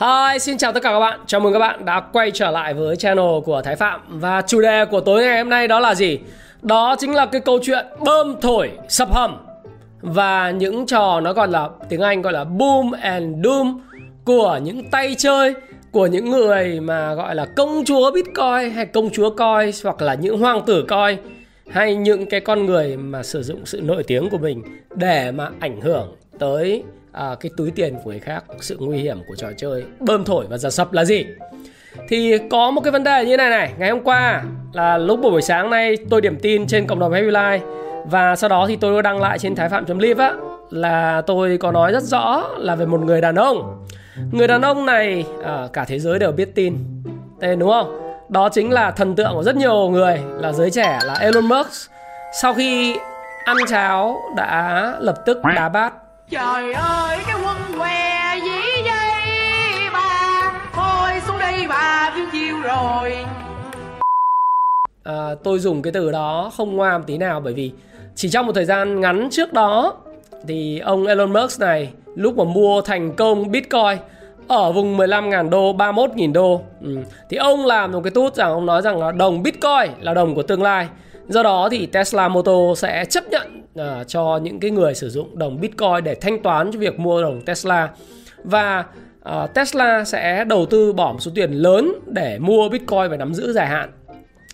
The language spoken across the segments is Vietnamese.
Hi, xin chào tất cả các bạn. Chào mừng các bạn đã quay trở lại với channel của Thái Phạm và chủ đề của tối ngày hôm nay đó là gì? Đó chính là cái câu chuyện bơm thổi sập hầm và những trò nó gọi là tiếng Anh gọi là boom and doom của những tay chơi của những người mà gọi là công chúa Bitcoin hay công chúa coi hoặc là những hoàng tử coi hay những cái con người mà sử dụng sự nổi tiếng của mình để mà ảnh hưởng tới à, cái túi tiền của người khác sự nguy hiểm của trò chơi bơm thổi và giật sập là gì? Thì có một cái vấn đề như này này ngày hôm qua là lúc buổi sáng nay tôi điểm tin trên cộng đồng Happy Life và sau đó thì tôi đăng lại trên thái phạm.live á là tôi có nói rất rõ là về một người đàn ông. Người đàn ông này à, cả thế giới đều biết tin. Tên đúng không? Đó chính là thần tượng của rất nhiều người là giới trẻ là Elon Musk. Sau khi ăn cháo đã lập tức đá bát. Trời ơi cái quân què dĩ dây bà Thôi xuống đây bà phiêu chiêu rồi à, tôi dùng cái từ đó không ngoa một tí nào bởi vì chỉ trong một thời gian ngắn trước đó thì ông Elon Musk này lúc mà mua thành công Bitcoin ở vùng 15.000 đô, 31.000 đô ừ. thì ông làm một cái tút rằng ông nói rằng là đồng Bitcoin là đồng của tương lai do đó thì Tesla Motor sẽ chấp nhận uh, cho những cái người sử dụng đồng Bitcoin để thanh toán cho việc mua đồng Tesla và uh, Tesla sẽ đầu tư bỏ một số tiền lớn để mua Bitcoin và nắm giữ dài hạn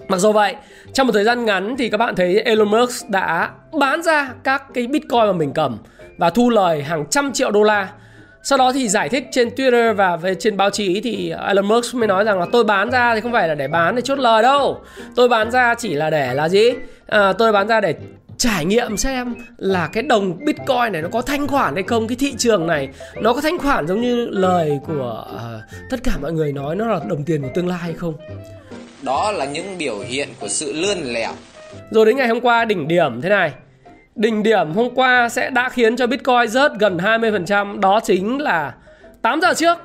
Mặc dù vậy, trong một thời gian ngắn thì các bạn thấy Elon Musk đã bán ra các cái Bitcoin mà mình cầm và thu lời hàng trăm triệu đô la. Sau đó thì giải thích trên Twitter và về trên báo chí thì Elon Musk mới nói rằng là tôi bán ra thì không phải là để bán để chốt lời đâu. Tôi bán ra chỉ là để là gì? À, tôi bán ra để trải nghiệm xem là cái đồng bitcoin này nó có thanh khoản hay không cái thị trường này nó có thanh khoản giống như lời của uh, tất cả mọi người nói nó là đồng tiền của tương lai hay không? Đó là những biểu hiện của sự lươn lẹo rồi đến ngày hôm qua đỉnh điểm thế này. Đỉnh điểm hôm qua sẽ đã khiến cho bitcoin rớt gần 20% đó chính là 8 giờ trước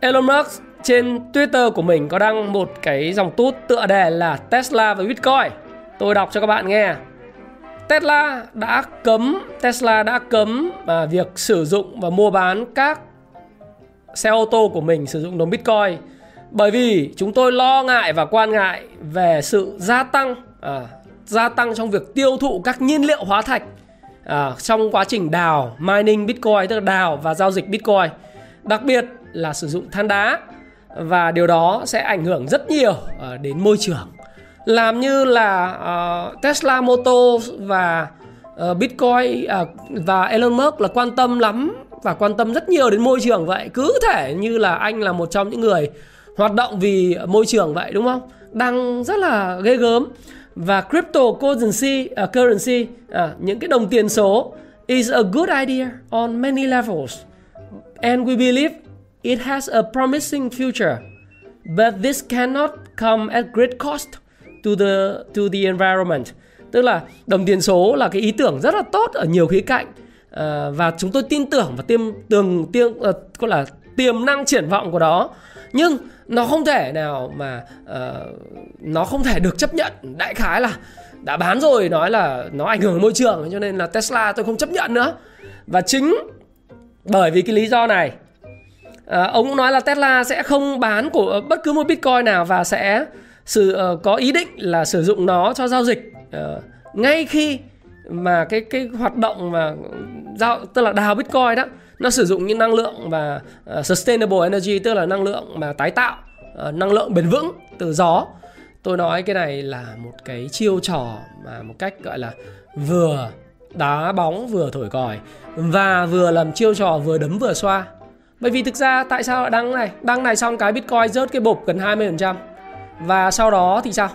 Elon Musk trên Twitter của mình có đăng một cái dòng tút tựa đề là Tesla và Bitcoin. Tôi đọc cho các bạn nghe Tesla đã cấm Tesla đã cấm à, việc sử dụng và mua bán các xe ô tô của mình sử dụng đồng Bitcoin. Bởi vì chúng tôi lo ngại và quan ngại về sự gia tăng à, gia tăng trong việc tiêu thụ các nhiên liệu hóa thạch à, trong quá trình đào mining Bitcoin tức là đào và giao dịch Bitcoin. Đặc biệt là sử dụng than đá và điều đó sẽ ảnh hưởng rất nhiều à, đến môi trường làm như là uh, Tesla Motors và uh, Bitcoin uh, và Elon Musk là quan tâm lắm và quan tâm rất nhiều đến môi trường vậy. Cứ thể như là anh là một trong những người hoạt động vì môi trường vậy đúng không? Đang rất là ghê gớm. Và cryptocurrency uh, currency uh, những cái đồng tiền số is a good idea on many levels. And we believe it has a promising future. But this cannot come at great cost to the to the environment. Tức là đồng tiền số là cái ý tưởng rất là tốt ở nhiều khía cạnh. Ờ, và chúng tôi tin tưởng và tiêm tường tiêm uh, gọi là tiềm năng triển vọng của đó. Nhưng nó không thể nào mà uh, nó không thể được chấp nhận. Đại khái là đã bán rồi nói là nó ảnh hưởng môi trường cho nên là Tesla tôi không chấp nhận nữa. Và chính bởi vì cái lý do này uh, ông cũng nói là Tesla sẽ không bán của bất cứ một Bitcoin nào và sẽ sự uh, có ý định là sử dụng nó cho giao dịch uh, ngay khi mà cái cái hoạt động mà giao tức là đào bitcoin đó nó sử dụng những năng lượng và uh, ờ, sustainable energy tức là năng lượng mà tái tạo uh, năng lượng bền vững từ gió. Tôi nói cái này là một cái chiêu trò mà một cách gọi là vừa đá bóng vừa thổi còi và vừa làm chiêu trò vừa đấm vừa xoa. Bởi vì thực ra tại sao lại đăng này? Đăng này xong cái bitcoin rớt cái bục gần 20% và sau đó thì sao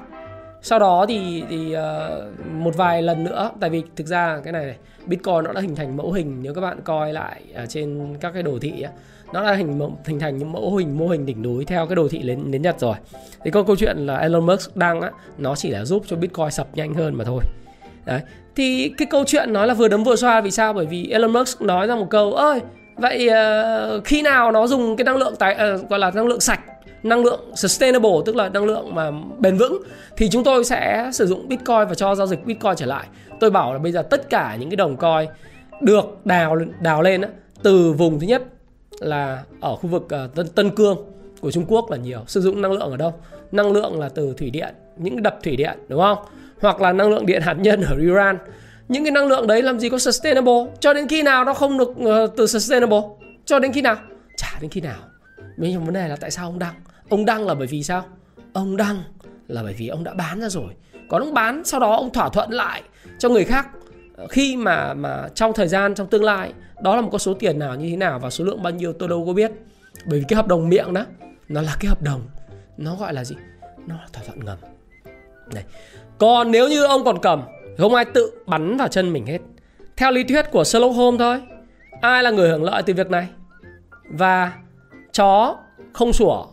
sau đó thì thì uh, một vài lần nữa tại vì thực ra cái này này Bitcoin nó đã hình thành mẫu hình nếu các bạn coi lại ở trên các cái đồ thị ấy, nó đã hình hình thành những mẫu hình mô hình đỉnh núi theo cái đồ thị đến đến Nhật rồi. Thì có câu chuyện là Elon Musk đang á nó chỉ là giúp cho Bitcoin sập nhanh hơn mà thôi. Đấy. Thì cái câu chuyện nói là vừa đấm vừa xoa vì sao? Bởi vì Elon Musk nói ra một câu ơi vậy uh, khi nào nó dùng cái năng lượng tài uh, ờ, gọi là năng lượng sạch năng lượng sustainable tức là năng lượng mà bền vững thì chúng tôi sẽ sử dụng bitcoin và cho giao dịch bitcoin trở lại. Tôi bảo là bây giờ tất cả những cái đồng coin được đào đào lên á, từ vùng thứ nhất là ở khu vực ờ, Tân, Tân Cương của Trung Quốc là nhiều. Sử dụng năng lượng ở đâu? Năng lượng là từ thủy điện những đập thủy điện đúng không? Hoặc là năng lượng điện hạt nhân ở Iran. Những cái năng lượng đấy làm gì có sustainable? Cho đến khi nào nó không được uh, từ sustainable? Cho đến khi nào? Chả đến khi nào. Mấy vấn đề là tại sao ông đăng ông đăng là bởi vì sao? Ông đăng là bởi vì ông đã bán ra rồi. Còn ông bán, sau đó ông thỏa thuận lại cho người khác. Ờ, khi mà mà trong thời gian, trong tương lai, đó là một con số tiền nào như thế nào và số lượng bao nhiêu tôi đâu có biết. Bởi vì cái hợp đồng miệng đó, nó là cái hợp đồng, nó gọi là gì? Nó là thỏa thuận ngầm. Này, còn nếu như ông còn cầm không ai tự bắn vào chân mình hết. Theo lý thuyết của Sherlock Holmes thôi, ai là người hưởng lợi từ việc này? Và chó không sủa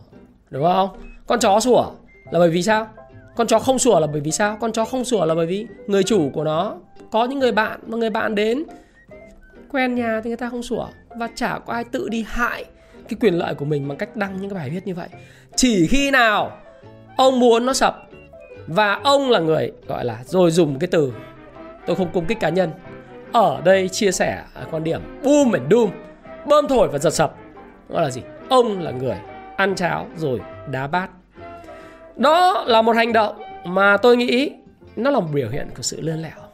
đúng không? Con chó sủa là bởi vì sao? Con chó không sủa là bởi vì sao? Con chó không sủa là bởi vì người chủ của nó, có những người bạn mà người bạn đến quen nhà thì người ta không sủa. Và chả có ai tự đi hại cái quyền lợi của mình bằng cách đăng những cái bài viết như vậy. Chỉ khi nào ông muốn nó sập và ông là người, gọi là, rồi dùng cái từ, tôi không công kích cá nhân, ở đây chia sẻ quan điểm, boom and doom, bơm thổi và giật sập. Gọi là gì? Ông là người ăn cháo rồi đá bát. Đó là một hành động mà tôi nghĩ nó là một biểu hiện của sự lươn lẹo.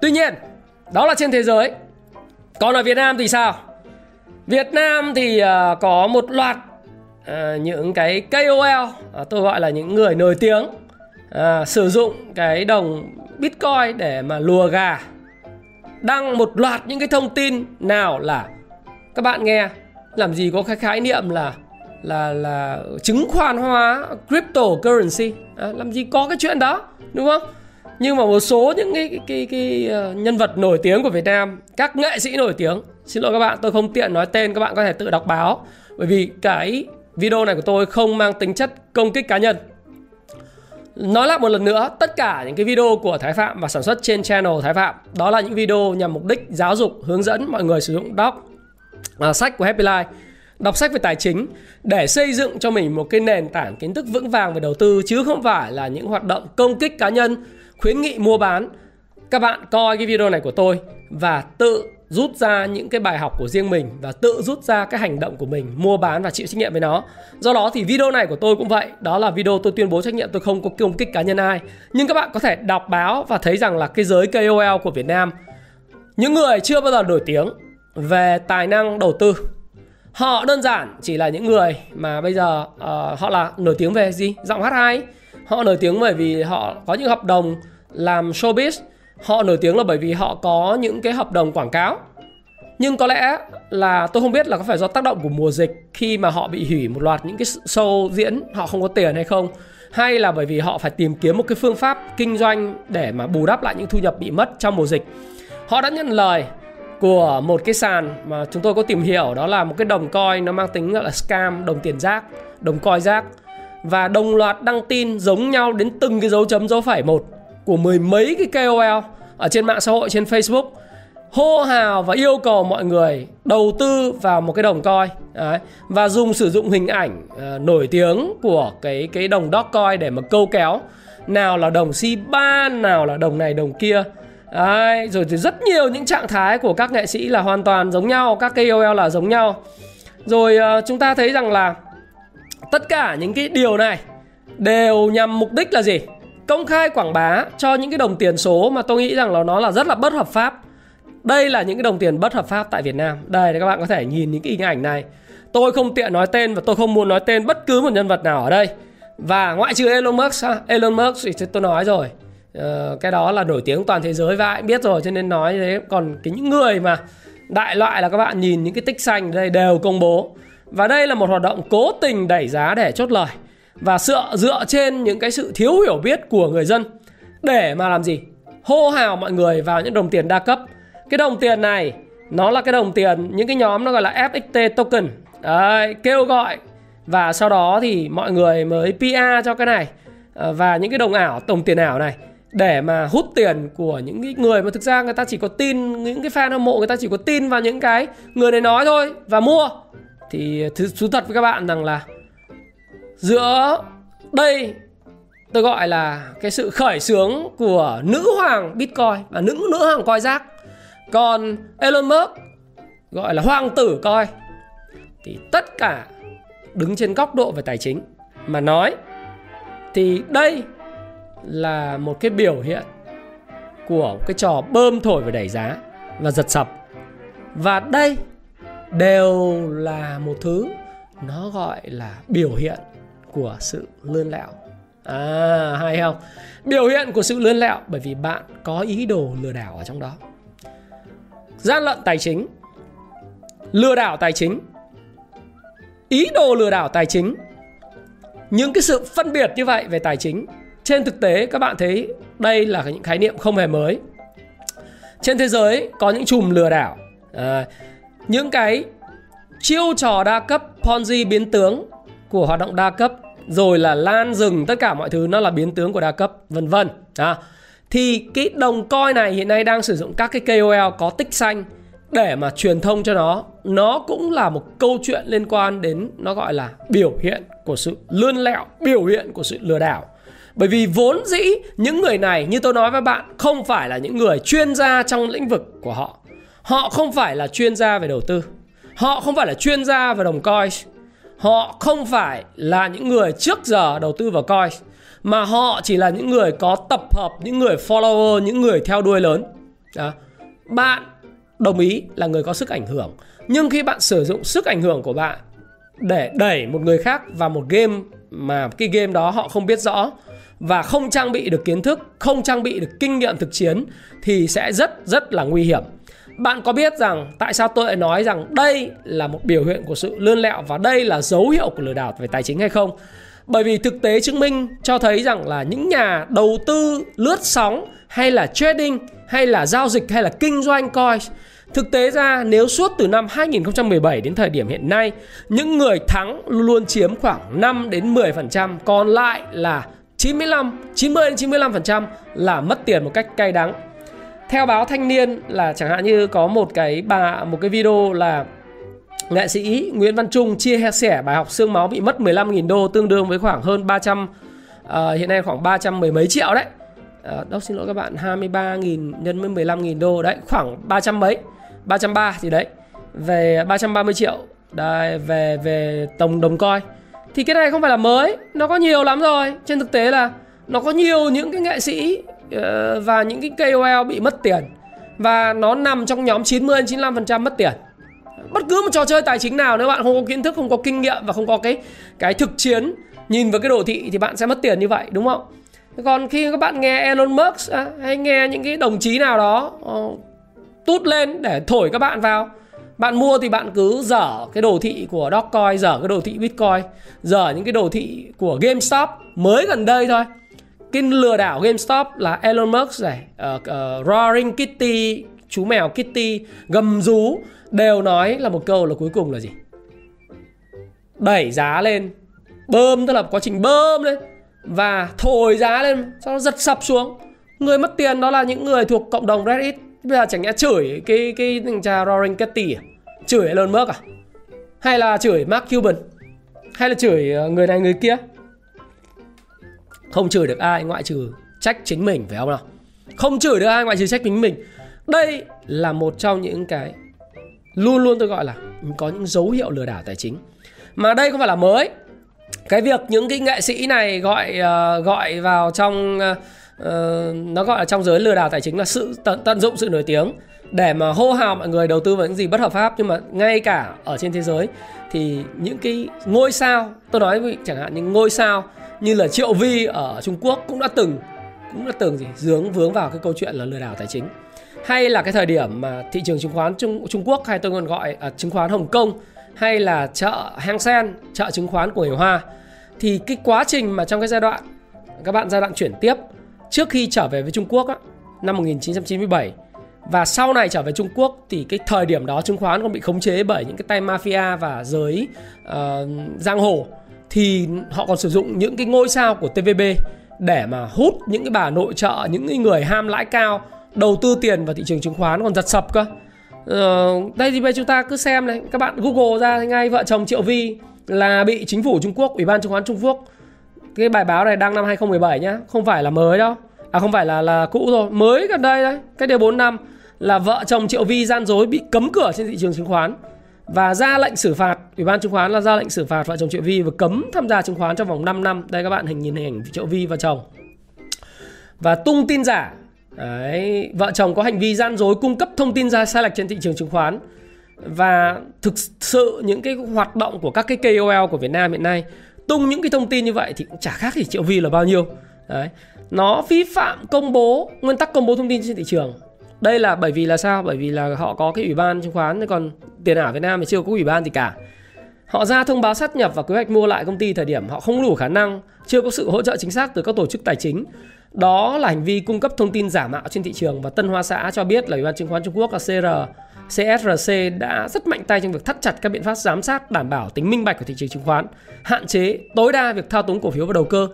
Tuy nhiên đó là trên thế giới. Còn ở việt nam thì sao? Việt nam thì uh, có một loạt uh, những cái KOL uh, à, tôi gọi là những người nổi tiếng uh, sử dụng cái đồng bitcoin để mà lùa gà. Đăng một loạt những cái thông tin nào là các bạn nghe làm gì có cái khái niệm là là là chứng khoán hóa cryptocurrency. À, làm gì có cái chuyện đó đúng không? Nhưng mà một số những cái cái, cái, cái ờ, nhân vật nổi tiếng của Việt Nam các nghệ sĩ nổi tiếng. Xin lỗi các bạn tôi không tiện nói tên các bạn có thể tự đọc báo. Bởi vì cái video này của tôi không mang tính chất công kích cá nhân. Nói lại một lần nữa, tất cả những cái video của Thái Phạm và sản xuất trên channel Thái Phạm đó là những video nhằm mục đích giáo dục, hướng dẫn mọi người sử dụng doc à, sách của Happy Life đọc sách về tài chính để xây dựng cho mình một cái nền tảng kiến thức vững vàng về đầu tư chứ không phải là những hoạt động công kích cá nhân, khuyến nghị mua bán. Các bạn coi cái video này của tôi và tự rút ra những cái bài học của riêng mình và tự rút ra cái hành động của mình mua bán và chịu trách nhiệm với nó. Do đó thì video này của tôi cũng vậy, đó là video tôi tuyên bố trách nhiệm tôi không có công kích cá nhân ai. Nhưng các bạn có thể đọc báo và thấy rằng là cái giới KOL của Việt Nam những người chưa bao giờ nổi tiếng về tài năng đầu tư họ đơn giản chỉ là những người mà bây giờ uh, họ là nổi tiếng về gì? Giọng hát hay. Họ nổi tiếng bởi vì họ có những hợp đồng làm showbiz. Họ nổi tiếng là bởi vì họ có những cái hợp đồng quảng cáo. Nhưng có lẽ là tôi không biết là có phải do tác động của mùa dịch khi mà họ bị hủy một loạt những cái show diễn họ không có tiền hay không? Hay là bởi vì họ phải tìm kiếm một cái phương pháp kinh doanh để mà bù đắp lại những thu nhập bị mất trong mùa dịch? Họ đã nhận lời của một cái sàn mà chúng tôi có tìm hiểu đó là một cái đồng coin nó mang tính gọi là scam đồng tiền rác đồng coin rác. Và đồng loạt đăng tin giống nhau đến từng cái dấu chấm dấu phẩy một của mười mấy cái KOL ở trên mạng xã hội trên Facebook hô hào và yêu cầu mọi người đầu tư vào một cái đồng coin. Đấy. và dùng sử dụng hình ảnh uh, nổi tiếng của cái cái đồng Dogecoin để mà câu kéo nào là đồng C3 nào là đồng này đồng kia. Đấy, rồi thì rất nhiều những trạng thái của các nghệ sĩ là hoàn toàn giống nhau, các KOL là giống nhau. Rồi uh, chúng ta thấy rằng là tất cả những cái điều này đều nhằm mục đích là gì? Công khai quảng bá cho những cái đồng tiền số mà tôi nghĩ rằng là nó là rất là bất hợp pháp. Đây là những cái đồng tiền bất hợp pháp tại Việt Nam. Đây các bạn có thể nhìn những cái hình ảnh này. Tôi không tiện nói tên và tôi không muốn nói tên bất cứ một nhân vật nào ở đây. Và ngoại trừ Elon Musk, Elon Musk thì tôi nói rồi uh, cái đó là nổi tiếng toàn thế giới và ai biết rồi cho nên nói như thế. Còn cái những người mà đại loại là các bạn nhìn những cái tích xanh đây đều công bố. Và đây là một hoạt động cố tình đẩy giá để chốt lời và dựa dựa trên những cái sự thiếu hiểu biết của người dân. Để mà làm gì? Hô hào mọi người vào những đồng tiền đa cấp. Cái đồng tiền này nó là cái đồng tiền những cái nhóm nó gọi là FXT token. Đấy, kêu gọi. Và sau đó thì mọi người mới PR cho cái này. Ờ, và những cái đồng ảo đồng tiền ảo này để mà hút tiền của những cái người mà thực ra người ta chỉ có tin, những cái fan hâm mộ người ta chỉ có tin vào những cái người này nói thôi và mua thì thú thật với các bạn rằng là giữa đây tôi gọi là cái sự khởi xướng của nữ hoàng Bitcoin và nữ nữ hoàng coi rác. Còn Elon Musk gọi là hoàng tử coi thì tất cả đứng trên góc độ về tài chính mà nói, thì đây là một cái biểu hiện của cái trò bơm thổi và đẩy giá và giật sập. Và đây đều là một thứ nó gọi là biểu hiện của sự lươn lẹo À hay không? Biểu hiện của sự lươn lẹo bởi vì bạn có ý đồ lừa đảo ở trong đó. Gian lận tài chính, lừa đảo tài chính, ý đồ lừa đảo tài chính. Những cái sự phân biệt như vậy về tài chính trên thực tế các bạn thấy đây là những khái niệm không hề mới. Trên thế giới có những chùm lừa đảo, à, những cái chiêu trò đa cấp Ponzi biến tướng của hoạt động đa cấp rồi là lan rừng tất cả mọi thứ nó là biến tướng của đa cấp vân vân. À, thì cái đồng coin này hiện nay đang sử dụng các cái KOL có tích xanh để mà truyền thông cho nó. Nó cũng là một câu chuyện liên quan đến nó gọi là biểu hiện của sự lươn lẹo biểu hiện của sự lừa đảo bởi vì vốn dĩ những người này, như tôi nói với bạn, không phải là những người chuyên gia trong lĩnh vực của họ. Họ không phải là chuyên gia về đầu tư. Họ không phải là chuyên gia về đồng coin. Họ không phải là những người trước giờ đầu tư vào coin, mà họ chỉ là những người có tập hợp, những người follower, những người theo đuôi lớn. Đó. bạn đồng ý là người có sức ảnh hưởng, nhưng khi bạn sử dụng sức ảnh hưởng của bạn để đẩy một người khác vào một game mà cái game đó họ không biết rõ và không trang bị được kiến thức, không trang bị được kinh nghiệm thực chiến thì sẽ rất rất là nguy hiểm. Bạn có biết rằng tại sao tôi lại nói rằng đây là một biểu hiện của sự lươn lẹo và đây là dấu hiệu của lừa đảo về tài chính hay không? Bởi vì thực tế chứng minh cho thấy rằng là những nhà đầu tư lướt sóng hay là trading hay là giao dịch hay là kinh doanh coin Thực tế ra nếu suốt từ năm 2017 đến thời điểm hiện nay Những người thắng luôn chiếm khoảng 5 đến 10% Còn lại là 95, 90 đến 95% là mất tiền một cách cay đắng. Theo báo thanh niên là chẳng hạn như có một cái bà một cái video là nghệ sĩ Nguyễn Văn Trung chia sẻ bài học xương máu bị mất 15.000 đô tương đương với khoảng hơn 300 uh, ờ, hiện nay khoảng 300 mười mấy triệu đấy. Uh, đâu xin lỗi các bạn 23.000 nhân với 15.000 đô đấy khoảng 300 mấy 330 thì đấy. Về 330 triệu đây về về tổng đồng coi thì cái này không phải là mới nó có nhiều lắm rồi trên thực tế là nó có nhiều những cái nghệ sĩ ờ, và những cái KOL bị mất tiền và nó nằm trong nhóm 90 95% mất tiền. Bất cứ một trò chơi tài chính nào nếu bạn không có kiến thức, không có kinh nghiệm và không có cái cái thực chiến nhìn vào cái đồ thị thì bạn sẽ mất tiền như vậy đúng không? Còn khi các bạn nghe Elon Musk à, hay nghe những cái đồng chí nào đó ờ, tút lên để thổi các bạn vào bạn mua thì bạn cứ dở cái đồ thị của Dogecoin, dở cái đồ thị Bitcoin, dở những cái đồ thị của GameStop mới gần đây thôi cái lừa đảo GameStop là Elon Musk này, uh, uh, Roaring Kitty, chú mèo Kitty, gầm rú đều nói là một câu là cuối cùng là gì? Đẩy giá lên, bơm tức là quá trình bơm lên và thổi giá lên, sau đó giật sập xuống. Người mất tiền đó là những người thuộc cộng đồng Reddit. Bây giờ chẳng nhẽ chửi cái cái thằng cha Roaring Kitty à? Chửi Elon Musk à? Hay là chửi Mark Cuban? Hay là chửi ờ, người này người kia? Không chửi được ai ngoại trừ trách chính mình phải không nào Không chửi được ai ngoại trừ trách chính mình Đây là một trong những cái Luôn luôn tôi gọi là Có những dấu hiệu lừa đảo tài chính Mà đây không phải là mới Cái việc những cái nghệ sĩ này gọi uh, gọi vào trong uh, Ờ, nó gọi là trong giới lừa đảo tài chính là sự tận, tận dụng sự nổi tiếng. Để mà hô hào mọi người đầu tư vào những gì bất hợp pháp nhưng mà ngay cả ở trên thế giới thì những cái ngôi sao tôi nói chẳng hạn những ngôi sao như là Triệu Vi ở Trung Quốc cũng đã từng cũng đã từng gì dướng vướng vào cái câu chuyện là lừa đảo tài chính. Hay là cái thời điểm mà thị trường chứng khoán Trung Trung Quốc hay tôi còn gọi à, chứng khoán Hồng Kông hay là chợ Hang Sen chợ chứng khoán của người Hoa thì cái quá trình mà trong cái giai đoạn các bạn giai đoạn chuyển tiếp trước khi trở về với Trung Quốc á, năm 1997 và sau này trở về Trung Quốc thì cái thời điểm đó chứng khoán còn bị khống chế bởi những cái tay mafia và giới uh, giang hồ thì họ còn sử dụng những cái ngôi sao của TVB để mà hút những cái bà nội trợ, những cái người ham lãi cao đầu tư tiền vào thị trường chứng khoán còn giật sập cơ. Uh, đây thì bây chúng ta cứ xem này, các bạn Google ra ngay vợ chồng Triệu Vi là bị chính phủ Trung Quốc, Ủy ban chứng khoán Trung Quốc cái bài báo này đăng năm 2017 nhá, không phải là mới đâu. À không phải là là cũ rồi, mới gần đây đấy, cách đây 4 năm là vợ chồng Triệu Vi gian dối bị cấm cửa trên thị trường chứng khoán và ra lệnh xử phạt ủy ban chứng khoán là ra lệnh xử phạt vợ chồng Triệu Vi và cấm tham gia chứng khoán trong vòng 5 năm. Đây các bạn hình nhìn hình ảnh Triệu Vi và chồng. Và tung tin giả. Đấy, vợ chồng có hành vi gian dối cung cấp thông tin ra sai lệch trên thị trường chứng khoán. Và thực sự những cái hoạt động của các cái KOL của Việt Nam hiện nay tung những cái thông tin như vậy thì cũng chả khác gì Triệu Vi là bao nhiêu. Đấy. Nó vi phạm công bố, nguyên tắc công bố thông tin trên thị trường đây là bởi vì là sao bởi vì là họ có cái ủy ban chứng khoán, còn tiền ảo Việt Nam thì chưa có ủy ban gì cả họ ra thông báo sát nhập và kế hoạch mua lại công ty thời điểm họ không đủ khả năng, chưa có sự hỗ trợ chính xác từ các tổ chức tài chính đó là hành vi cung cấp thông tin giả mạo trên thị trường và Tân Hoa Xã cho biết là Ủy ban chứng khoán Trung Quốc, là CR CSRC đã rất mạnh tay trong việc thắt chặt các biện pháp giám sát đảm bảo tính minh bạch của thị trường chứng khoán, hạn chế tối đa việc thao túng cổ phiếu và đầu cơ.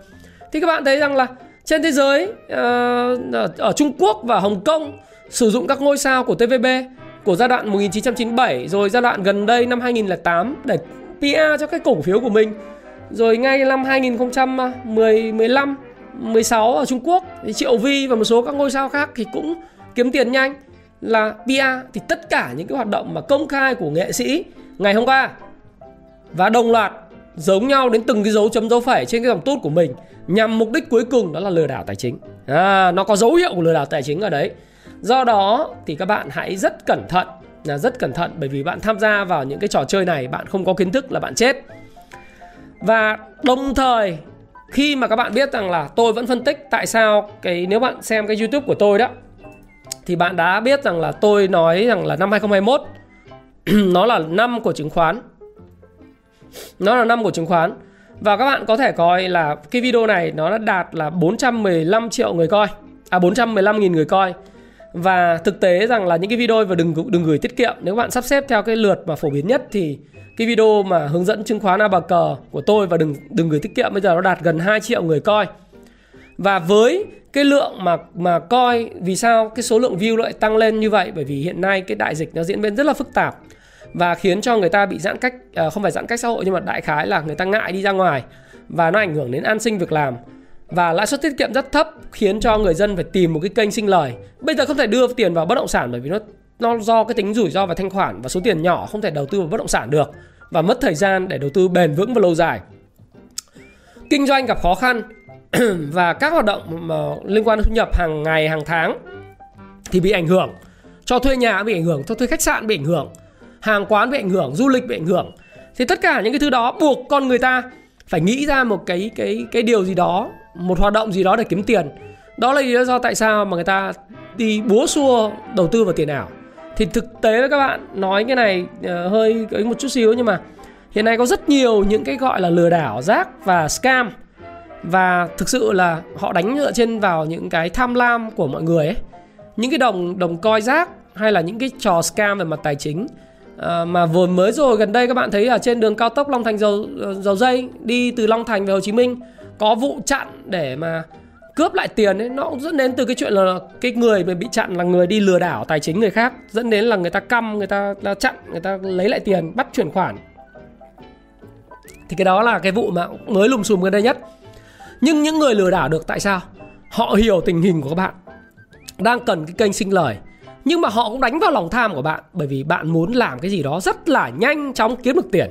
Thì các bạn thấy rằng là trên thế giới ờ, ở Trung Quốc và Hồng Kông sử dụng các ngôi sao của TVB của giai đoạn 1997 rồi giai đoạn gần đây năm 2008 để PR cho cái cổ phiếu của mình. Rồi ngay năm 2015 16 ở Trung Quốc thì Triệu Vi và một số các ngôi sao khác thì cũng kiếm tiền nhanh là PR thì tất cả những cái hoạt động mà công khai của nghệ sĩ ngày hôm qua và đồng loạt giống nhau đến từng cái dấu chấm dấu phẩy trên cái dòng tốt của mình nhằm mục đích cuối cùng đó là lừa đảo tài chính. À, nó có dấu hiệu của lừa đảo tài chính ở đấy. Do đó thì các bạn hãy rất cẩn thận là rất cẩn thận bởi vì bạn tham gia vào những cái trò chơi này bạn không có kiến thức là bạn chết. Và đồng thời khi mà các bạn biết rằng là tôi vẫn phân tích tại sao cái nếu bạn xem cái YouTube của tôi đó thì bạn đã biết rằng là tôi nói rằng là năm 2021 nó là năm của chứng khoán. Nó là năm của chứng khoán. Và các bạn có thể coi là cái video này nó đã đạt là 415 triệu người coi. À 415 nghìn người coi và thực tế rằng là những cái video và đừng đừng gửi tiết kiệm nếu bạn sắp xếp theo cái lượt mà phổ biến nhất thì cái video mà hướng dẫn chứng khoán a bà cờ của tôi và đừng đừng gửi tiết kiệm bây giờ nó đạt gần 2 triệu người coi và với cái lượng mà mà coi vì sao cái số lượng view lại tăng lên như vậy bởi vì hiện nay cái đại dịch nó diễn biến rất là phức tạp và khiến cho người ta bị giãn cách à, không phải giãn cách xã hội nhưng mà đại khái là người ta ngại đi ra ngoài và nó ảnh hưởng đến an sinh việc làm và lãi suất tiết kiệm rất thấp khiến cho người dân phải tìm một cái kênh sinh lời. Bây giờ không thể đưa tiền vào bất động sản bởi vì nó nó do cái tính rủi ro và thanh khoản và số tiền nhỏ không thể đầu tư vào bất động sản được và mất thời gian để đầu tư bền vững và lâu dài. Kinh doanh gặp khó khăn và các hoạt động mà liên quan đến thu nhập hàng ngày hàng tháng thì bị ảnh hưởng. Cho thuê nhà bị ảnh hưởng, cho thuê khách sạn bị ảnh hưởng, hàng quán bị ảnh hưởng, du lịch bị ảnh hưởng. Thì tất cả những cái thứ đó buộc con người ta phải nghĩ ra một cái cái cái điều gì đó một hoạt động gì đó để kiếm tiền đó là lý do tại sao mà người ta đi búa xua đầu tư vào tiền ảo thì thực tế với các bạn nói cái này ờ, hơi ấy một chút xíu nhưng mà hiện nay có rất nhiều những cái gọi là lừa đảo rác và scam và thực sự là họ đánh dựa trên vào những cái tham lam của mọi người ấy. Những cái đồng đồng coi rác hay là những cái trò scam về mặt tài chính. À, mà vừa mới rồi gần đây các bạn thấy ở trên đường cao tốc Long Thành dầu ờ, dầu dây đi từ Long Thành về Hồ Chí Minh có vụ chặn để mà cướp lại tiền ấy nó cũng dẫn đến từ cái chuyện là cái người bị chặn là người đi lừa đảo tài chính người khác dẫn đến là người ta căm người ta là chặn người ta lấy lại tiền bắt chuyển khoản. Thì cái đó là cái vụ mà mới lùm xùm gần đây nhất nhưng những người lừa đảo được tại sao? Họ hiểu tình hình của các bạn, đang cần cái kênh sinh lời. Nhưng mà họ cũng đánh vào lòng tham của bạn, bởi vì bạn muốn làm cái gì đó rất là nhanh chóng kiếm được tiền.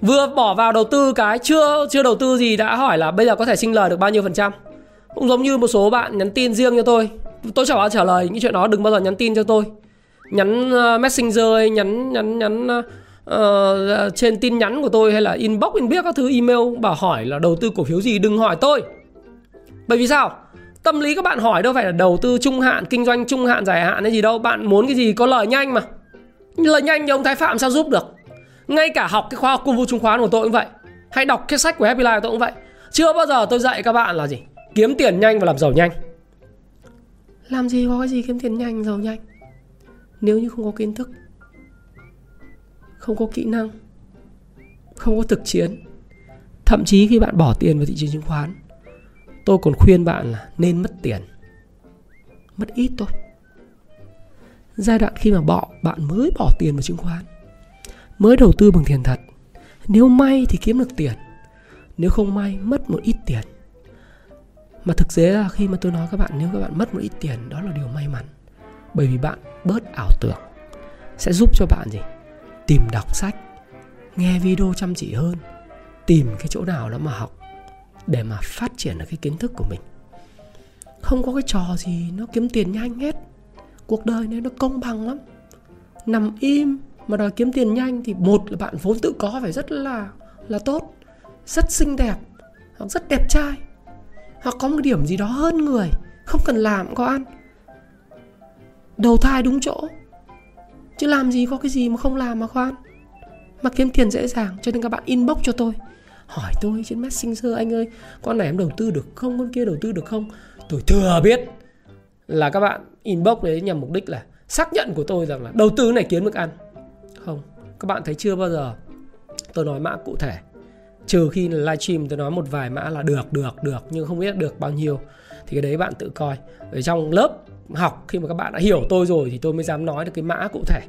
Vừa bỏ vào đầu tư cái, chưa chưa đầu tư gì đã hỏi là bây giờ có thể sinh lời được bao nhiêu phần trăm? Cũng giống như một số bạn nhắn tin riêng cho tôi. Tôi chẳng bao trả lời những chuyện đó, đừng bao giờ nhắn tin cho tôi. Nhắn ờ, messenger hay nhắn nhắn nhắn ờ, uh, trên tin nhắn của tôi hay là inbox inbox các thứ email bảo hỏi là đầu tư cổ phiếu gì đừng hỏi tôi. Bởi vì sao? Tâm lý các bạn hỏi đâu phải là đầu tư trung hạn kinh doanh trung hạn dài hạn hay gì đâu. Bạn muốn cái gì có lời nhanh mà. Lời nhanh thì ông thái phạm sao giúp được? Ngay cả học cái khoa học công vụ chứng khoán của tôi cũng vậy. Hãy đọc cái sách của Happy Life tôi cũng vậy. Chưa bao giờ tôi dạy các bạn là gì? Kiếm tiền nhanh và làm giàu nhanh. Làm gì có cái gì kiếm tiền nhanh giàu nhanh? Nếu như không có kiến thức. Không có kỹ năng, Không có thực chiến. Thậm chí khi bạn bỏ tiền vào thị trường chứng khoán, Tôi còn khuyên bạn là nên mất tiền, Mất ít thôi. Giai đoạn khi mà bỏ, Bạn mới bỏ tiền vào chứng khoán, Mới đầu tư bằng tiền thật, Nếu may thì kiếm được tiền, Nếu không may mất một ít tiền. Mà thực tế là khi mà tôi nói các bạn, Nếu các bạn mất một ít tiền, Đó là điều may mắn, Bởi vì bạn bớt ảo tưởng, Sẽ giúp cho bạn gì? Tìm đọc sách, Nghe video chăm chỉ hơn, Tìm cái chỗ nào đó mà học Để mà phát triển được cái kiến thức của mình. Không có cái trò gì Nó kiếm tiền nhanh hết. Cuộc đời này nó công bằng lắm. Nằm im mà đòi kiếm tiền nhanh thì một là bạn vốn tự có phải rất là là tốt, rất xinh đẹp hoặc rất đẹp trai. Hoặc có một điểm gì đó hơn người, không cần làm, có ăn. Đầu thai đúng chỗ chứ làm gì có cái gì mà không làm mà khoan. Mà kiếm tiền dễ dàng, cho nên các bạn inbox cho tôi. Hỏi tôi trên messenger, anh ơi, con này em đầu tư được không? Con kia đầu tư được không? Tôi thừa biết là các bạn inbox đấy nhằm mục đích là xác nhận của tôi rằng là đầu tư này kiếm được ăn. Không, các bạn thấy chưa bao giờ? Tôi nói mã cụ thể. Trừ khi là livestream tôi nói một vài mã là được được được, nhưng không biết được bao nhiêu thì cái đấy bạn tự coi. Ở trong lớp học, khi mà các bạn đã hiểu tôi rồi thì tôi mới dám nói được cái mã cụ thể.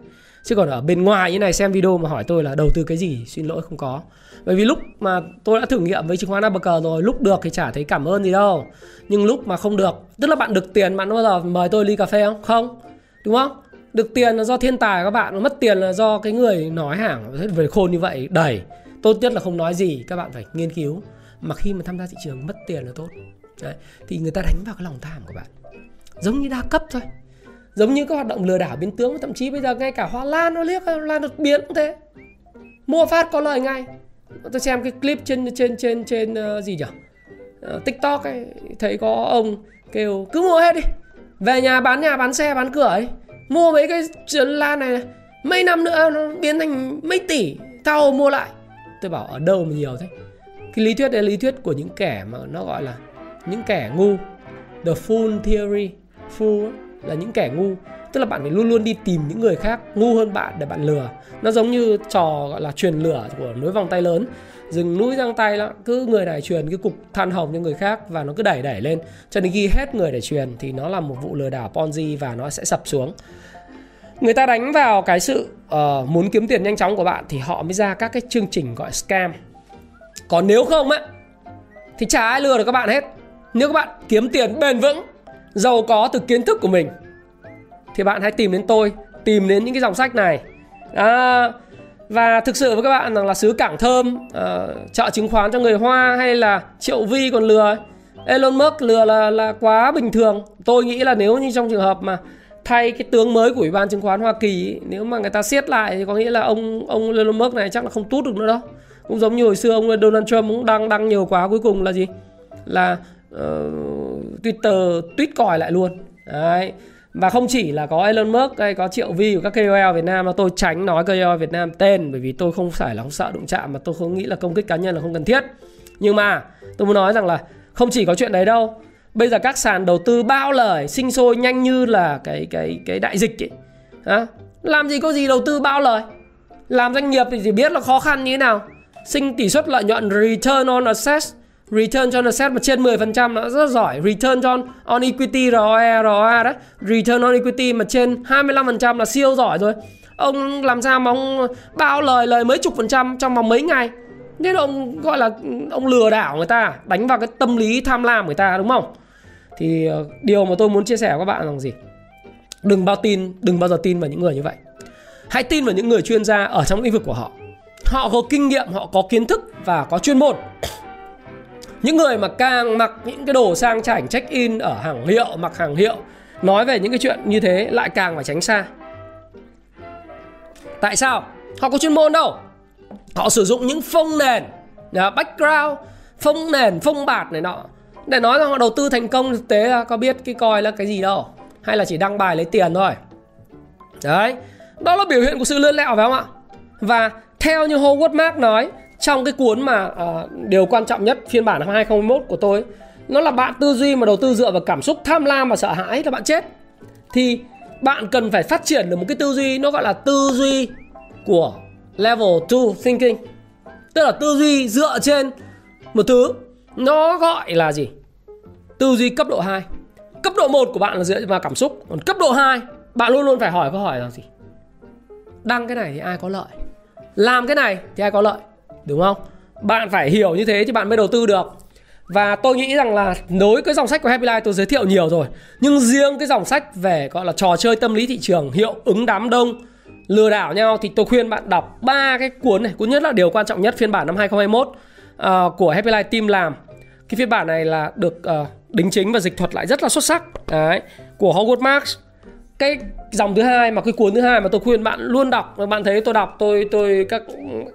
Chứ còn ở bên ngoài, như này xem video mà hỏi tôi là đầu tư cái gì, xin lỗi, không có. Bởi vì lúc mà tôi đã thử nghiệm với chứng khoán cờ rồi, lúc được thì chả thấy cảm ơn gì đâu. Nhưng lúc mà không được, tức là bạn được tiền, bạn bao giờ mời tôi ly cà phê không? Không. Đúng không? Được tiền là do thiên tài các bạn, mất tiền là do cái người nói hàng. Về khôn như vậy đẩy. tốt nhất là không nói gì, các bạn phải nghiên cứu. Mà khi mà tham gia thị trường, mất tiền là tốt. Đấy. thì người ta đánh vào cái lòng tham của bạn. Giống như đa cấp thôi. Giống như các hoạt động lừa đảo biến tướng thậm chí bây giờ ngay cả hoa lan nó liếc hoa lan đột biến cũng thế. Mua phát có lời ngay. Tôi xem cái clip trên trên trên trên uh, gì nhỉ uh, ờ, tiktok ấy thấy có ông kêu cứ mua hết đi. Về nhà bán nhà bán xe bán cửa ấy. Mua mấy cái lan này, này. Mấy năm nữa nó biến thành mấy tỷ. Tao mua lại. Tôi bảo ở đâu mà nhiều thế? Cái lý thuyết đấy là lý thuyết của những kẻ mà nó gọi là những kẻ ngu. The fool theory fool là những kẻ ngu. Tức là bạn phải luôn luôn đi tìm những người khác ngu hơn bạn để bạn lừa. Nó giống như trò gọi là truyền lửa của núi vòng tay lớn. Dừng núi răng tay đó cứ người này truyền cái cục than hồng cho người khác và nó cứ đẩy đẩy lên. Cho đến khi hết người để truyền thì nó là một vụ lừa đảo ponzi và nó sẽ sập xuống. Người ta đánh vào cái sự uh, muốn kiếm tiền nhanh chóng của bạn thì họ mới ra các cái chương trình gọi scam. Còn nếu không á thì chả ai lừa được các bạn hết nếu các bạn kiếm tiền bền vững giàu có từ kiến thức của mình thì bạn hãy tìm đến tôi tìm đến những cái dòng sách này. À, và thực sự với các bạn rằng là xứ cảng thơm uh, chợ chứng khoán cho người hoa hay là triệu vi còn lừa Elon Musk lừa là là quá bình thường. Tôi nghĩ là nếu như trong trường hợp mà thay cái tướng mới của ủy ban chứng khoán Hoa Kỳ nếu mà người ta siết lại thì có nghĩa là ông ông Elon Musk này chắc là không tút được nữa đâu cũng giống như hồi xưa ông Donald Trump cũng đăng đăng nhiều quá cuối cùng là gì? Là uh, Twitter tweet còi lại luôn đấy và không chỉ là có Elon Musk hay có Triệu Vi của các KOL Việt Nam mà tôi tránh nói KOL Việt Nam tên bởi vì tôi không phải là không sợ đụng chạm mà tôi không nghĩ là công kích cá nhân là không cần thiết. Nhưng mà tôi muốn nói rằng là không chỉ có chuyện đấy đâu. Bây giờ các sàn đầu tư bao lời sinh sôi nhanh như là cái cái cái đại dịch ấy. À, làm gì có gì đầu tư bao lời. Làm doanh nghiệp thì chỉ biết là khó khăn như thế nào. Sinh tỷ suất lợi nhuận return on assets Return cho asset mà trên 10% nó rất giỏi. Return cho on equity ROE ROA đấy. Return on equity mà trên 25% là siêu giỏi rồi. Ông làm sao mà ông bao lời lời mấy chục phần trăm trong vòng mấy ngày? Nên ông gọi là ông lừa đảo người ta Đánh vào cái tâm lý tham lam người ta đúng không? Thì ờ, điều mà tôi muốn chia sẻ với các bạn là gì? Đừng bao tin Đừng bao giờ tin vào những người như vậy. Hãy tin vào những người chuyên gia ở trong lĩnh vực của họ. Họ có kinh nghiệm, họ có kiến thức và có chuyên môn những người mà càng mặc những cái đồ sang chảnh check in ở hàng hiệu, mặc hàng hiệu, nói về những cái chuyện như thế lại càng phải tránh xa. Tại sao? Họ có chuyên môn đâu. Họ sử dụng những phông nền background, phông nền, phông bạt này nọ. Để nói rằng họ đầu tư thành công, thực tế là có biết cái coi là cái gì đâu. Hay là chỉ đăng bài lấy tiền thôi. Đấy. Đó là biểu hiện của sự lươn lẹo phải không ạ? Và theo như Howard Mark nói trong cái cuốn mà uh, điều quan trọng nhất phiên bản năm 2021 của tôi nó là bạn tư duy mà đầu tư dựa vào cảm xúc tham lam và sợ hãi là bạn chết. Thì bạn cần phải phát triển được một cái tư duy nó gọi là tư duy của level 2 thinking. Tức là tư duy dựa trên một thứ nó gọi là gì? Tư duy cấp độ 2 cấp độ 1 của bạn là dựa vào cảm xúc còn cấp độ 2 bạn luôn luôn phải hỏi câu hỏi là gì? Đăng cái này thì ai có lợi? Làm cái này thì ai có lợi? Đúng không? Bạn phải hiểu như thế thì bạn mới đầu tư được. Và tôi nghĩ rằng là nối cái dòng sách của Happy Life tôi giới thiệu nhiều rồi Nhưng riêng cái dòng sách về gọi là trò chơi tâm lý thị trường Hiệu ứng đám đông Lừa đảo nhau Thì tôi khuyên bạn đọc ba cái cuốn này. Cuốn nhất là điều quan trọng nhất phiên bản năm 2021 uh, ờ, Của Happy Life Team làm. Cái phiên bản này là được uh, đính chính và dịch thuật lại rất là xuất sắc. Đấy Của Howard Marks cái dòng thứ hai mà cái cuốn thứ hai mà tôi khuyên bạn luôn đọc và bạn thấy tôi đọc, tôi tôi, các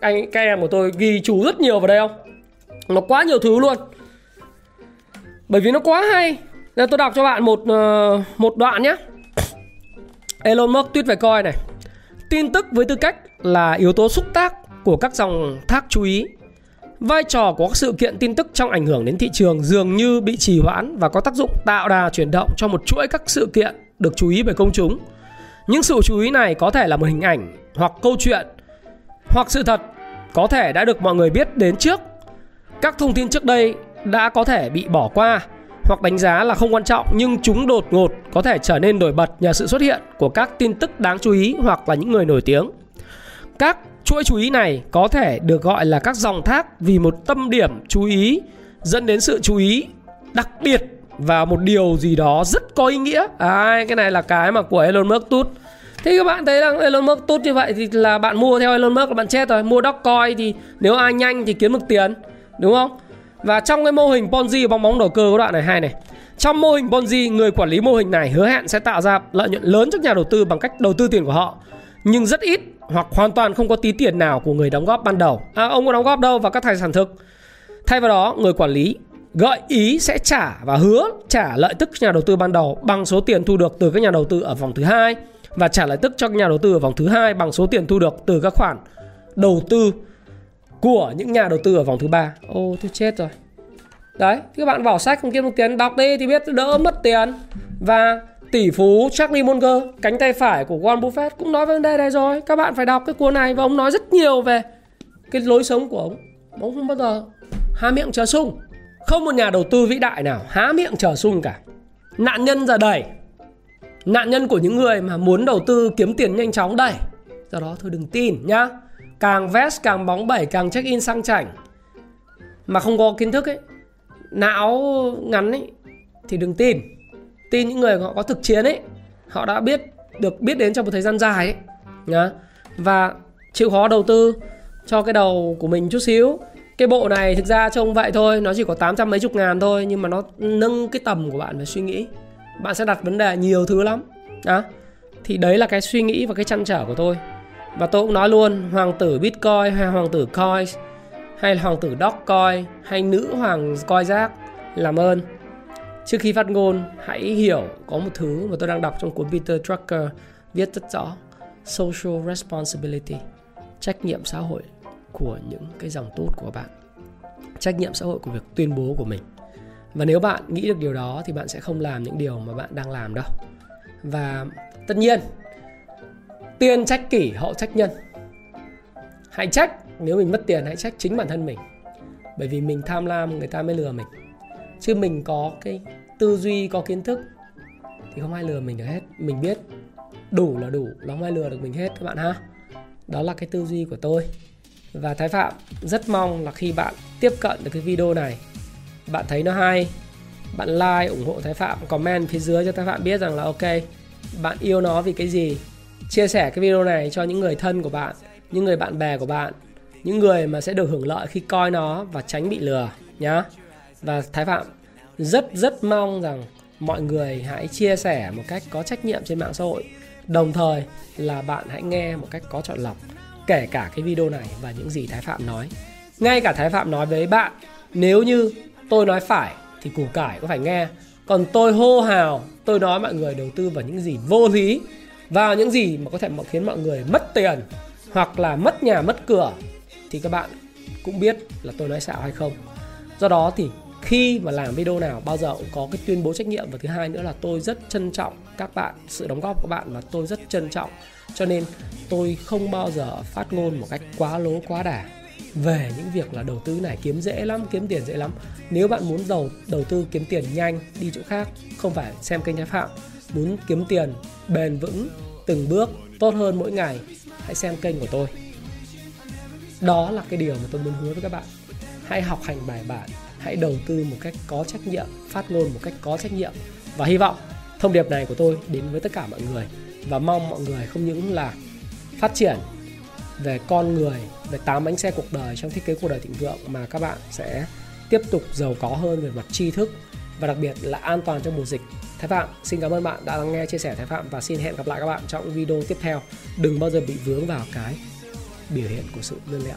anh, các em của tôi ghi chú rất nhiều vào đây không? Nó quá nhiều thứ luôn. Bởi vì nó quá hay. Nên tôi đọc cho bạn một ờ, một đoạn nhé Elon Musk tuyết về coi này. Tin tức với tư cách là yếu tố xúc tác của các dòng thác chú ý. Vai trò của các sự kiện tin tức trong ảnh hưởng đến thị trường dường như bị trì hoãn và có tác dụng tạo đà chuyển động cho một chuỗi các sự kiện được chú ý bởi công chúng. Những sự chú ý này có thể là một hình ảnh hoặc câu chuyện, hoặc sự thật có thể đã được mọi người biết đến trước. Các thông tin trước đây đã có thể bị bỏ qua hoặc đánh giá là không quan trọng, nhưng chúng đột ngột có thể trở nên nổi bật nhờ sự xuất hiện của các tin tức đáng chú ý hoặc là những người nổi tiếng. Các chuỗi chú ý này có thể được gọi là các dòng thác vì một tâm điểm chú ý dẫn đến sự chú ý đặc biệt vào một điều gì đó rất có ý nghĩa. À, cái này là cái mà của Elon Musk tút. Thế các bạn thấy rằng Elon Musk tốt như vậy thì là bạn mua theo Elon Musk là bạn chết rồi. Mua Dogecoin thì nếu ai nhanh thì kiếm được tiền, đúng không? Và trong cái mô hình Ponzi bong bóng đầu cơ có đoạn này hay này. Trong mô hình Ponzi, người quản lý mô hình này hứa hẹn sẽ tạo ra lợi nhuận lớn cho nhà đầu tư bằng cách đầu tư tiền của họ, nhưng rất ít hoặc hoàn toàn không có tí tiền nào của người đóng góp ban đầu. À, ông có đóng góp đâu vào các tài sản thực. Thay vào đó, người quản lý gợi ý sẽ trả và hứa trả lợi tức cho nhà đầu tư ban đầu bằng số tiền thu được từ các nhà đầu tư ở vòng thứ hai và trả lợi tức cho nhà đầu tư ở vòng thứ hai bằng số tiền thu được từ các khoản đầu tư của những nhà đầu tư ở vòng thứ ba. Ô, tôi chết rồi. Đấy, các bạn vào sách, không kiếm được tiền, đọc đi thì biết đỡ mất tiền. Và tỷ phú Charlie Munger, cánh tay phải của Warren Buffett cũng nói vấn đề này rồi. Các bạn phải đọc cái cuốn này và ông nói rất nhiều về cái lối sống của ông. Ông không bao giờ há miệng chờ sung không một nhà đầu tư vĩ đại nào há miệng chờ sung cả. Nạn nhân giờ đầy nạn nhân của những người mà muốn đầu tư kiếm tiền nhanh chóng đầy do đó thôi đừng tin nhá. Càng vest càng bóng bẩy, càng check in sang chảnh. Mà không có kiến thức ấy, não ngắn ấy, thì đừng tin. Tin những người họ có thực chiến ấy, họ đã biết được, biết đến trong một thời gian dài ấy, nhá. Và chịu khó đầu tư cho cái đầu của mình chút xíu cái bộ này thực ra trông vậy thôi, nó chỉ có 800 mấy chục ngàn thôi, nhưng mà nó nâng cái tầm của bạn về suy nghĩ. Bạn sẽ đặt vấn đề nhiều thứ lắm. Đó. Thì đấy là cái suy nghĩ và cái chăn trở của tôi. Và tôi cũng nói luôn, hoàng tử bitcoin hay hoàng tử coin hay là hoàng tử dogcoin hay nữ hoàng coi rác làm ơn. Trước khi phát ngôn, hãy hiểu có một thứ mà tôi đang đọc trong cuốn Peter Drucker, viết rất rõ, social responsibility, trách nhiệm xã hội của những cái dòng tốt của bạn. Trách nhiệm xã hội của việc tuyên bố của mình. Và nếu bạn nghĩ được điều đó thì bạn sẽ không làm những điều mà bạn đang làm đâu. Và tất nhiên tiên trách kỷ hậu trách nhân. Hãy trách, nếu mình mất tiền hãy trách chính bản thân mình. Bởi vì mình tham lam, người ta mới lừa mình. Chứ mình có cái tư duy, có kiến thức thì không ai lừa mình được hết. Mình biết đủ là đủ, nó không ai lừa được mình hết các bạn ha. Đó là cái tư duy của tôi và thái phạm, rất mong là khi bạn tiếp cận được cái video này, bạn thấy nó hay, bạn like, ủng hộ thái phạm, comment phía dưới cho thái phạm biết rằng là ok, bạn yêu nó vì cái gì. Chia sẻ cái video này cho những người thân của bạn, những người bạn bè của bạn, những người mà sẽ được hưởng lợi khi coi nó và tránh bị lừa nhá. Và thái phạm, rất rất mong rằng mọi người hãy chia sẻ một cách có trách nhiệm trên mạng xã hội. Đồng thời là bạn hãy nghe một cách có chọn lọc kể cả cái video này và những gì thái phạm nói. Ngay cả thái phạm nói với bạn, nếu như tôi nói phải thì củ cải có phải nghe. Còn tôi hô hào, tôi nói mọi người đầu tư vào những gì vô lý, vào những gì mà có thể khiến mọi người mất tiền hoặc là mất nhà, mất cửa, thì các bạn cũng biết là tôi nói xạo hay không. Do đó thì khi mà làm video nào, bao giờ cũng có cái tuyên bố trách nhiệm. Và thứ hai nữa là tôi rất trân trọng các bạn, sự đóng góp của các bạn và tôi rất trân trọng. Cho nên tôi không bao giờ phát ngôn một cách quá lố, quá đà về những việc là đầu tư này. Kiếm dễ lắm, kiếm tiền dễ lắm. Nếu bạn muốn đầu đầu tư kiếm tiền nhanh, đi chỗ khác, không phải xem kênh thái phạm. Muốn kiếm tiền bền vững, từng bước, tốt hơn mỗi ngày, hãy xem kênh của tôi. Đó là cái điều mà tôi muốn hứa với các bạn. Hãy học hành bài bản hãy đầu tư một cách có trách nhiệm, phát ngôn một cách có trách nhiệm và hy vọng thông điệp này của tôi đến với tất cả mọi người và mong mọi người không những là phát triển về con người, về tám bánh xe cuộc đời trong thiết kế cuộc đời thịnh vượng, mà các bạn sẽ tiếp tục giàu có hơn về mặt tri thức và đặc biệt là an toàn trong mùa dịch. Thái Phạm, xin cảm ơn bạn đã lắng nghe chia sẻ Thái Phạm và xin hẹn gặp lại các bạn trong video tiếp theo. Đừng bao giờ bị vướng vào cái biểu hiện của sự lươn lẹo.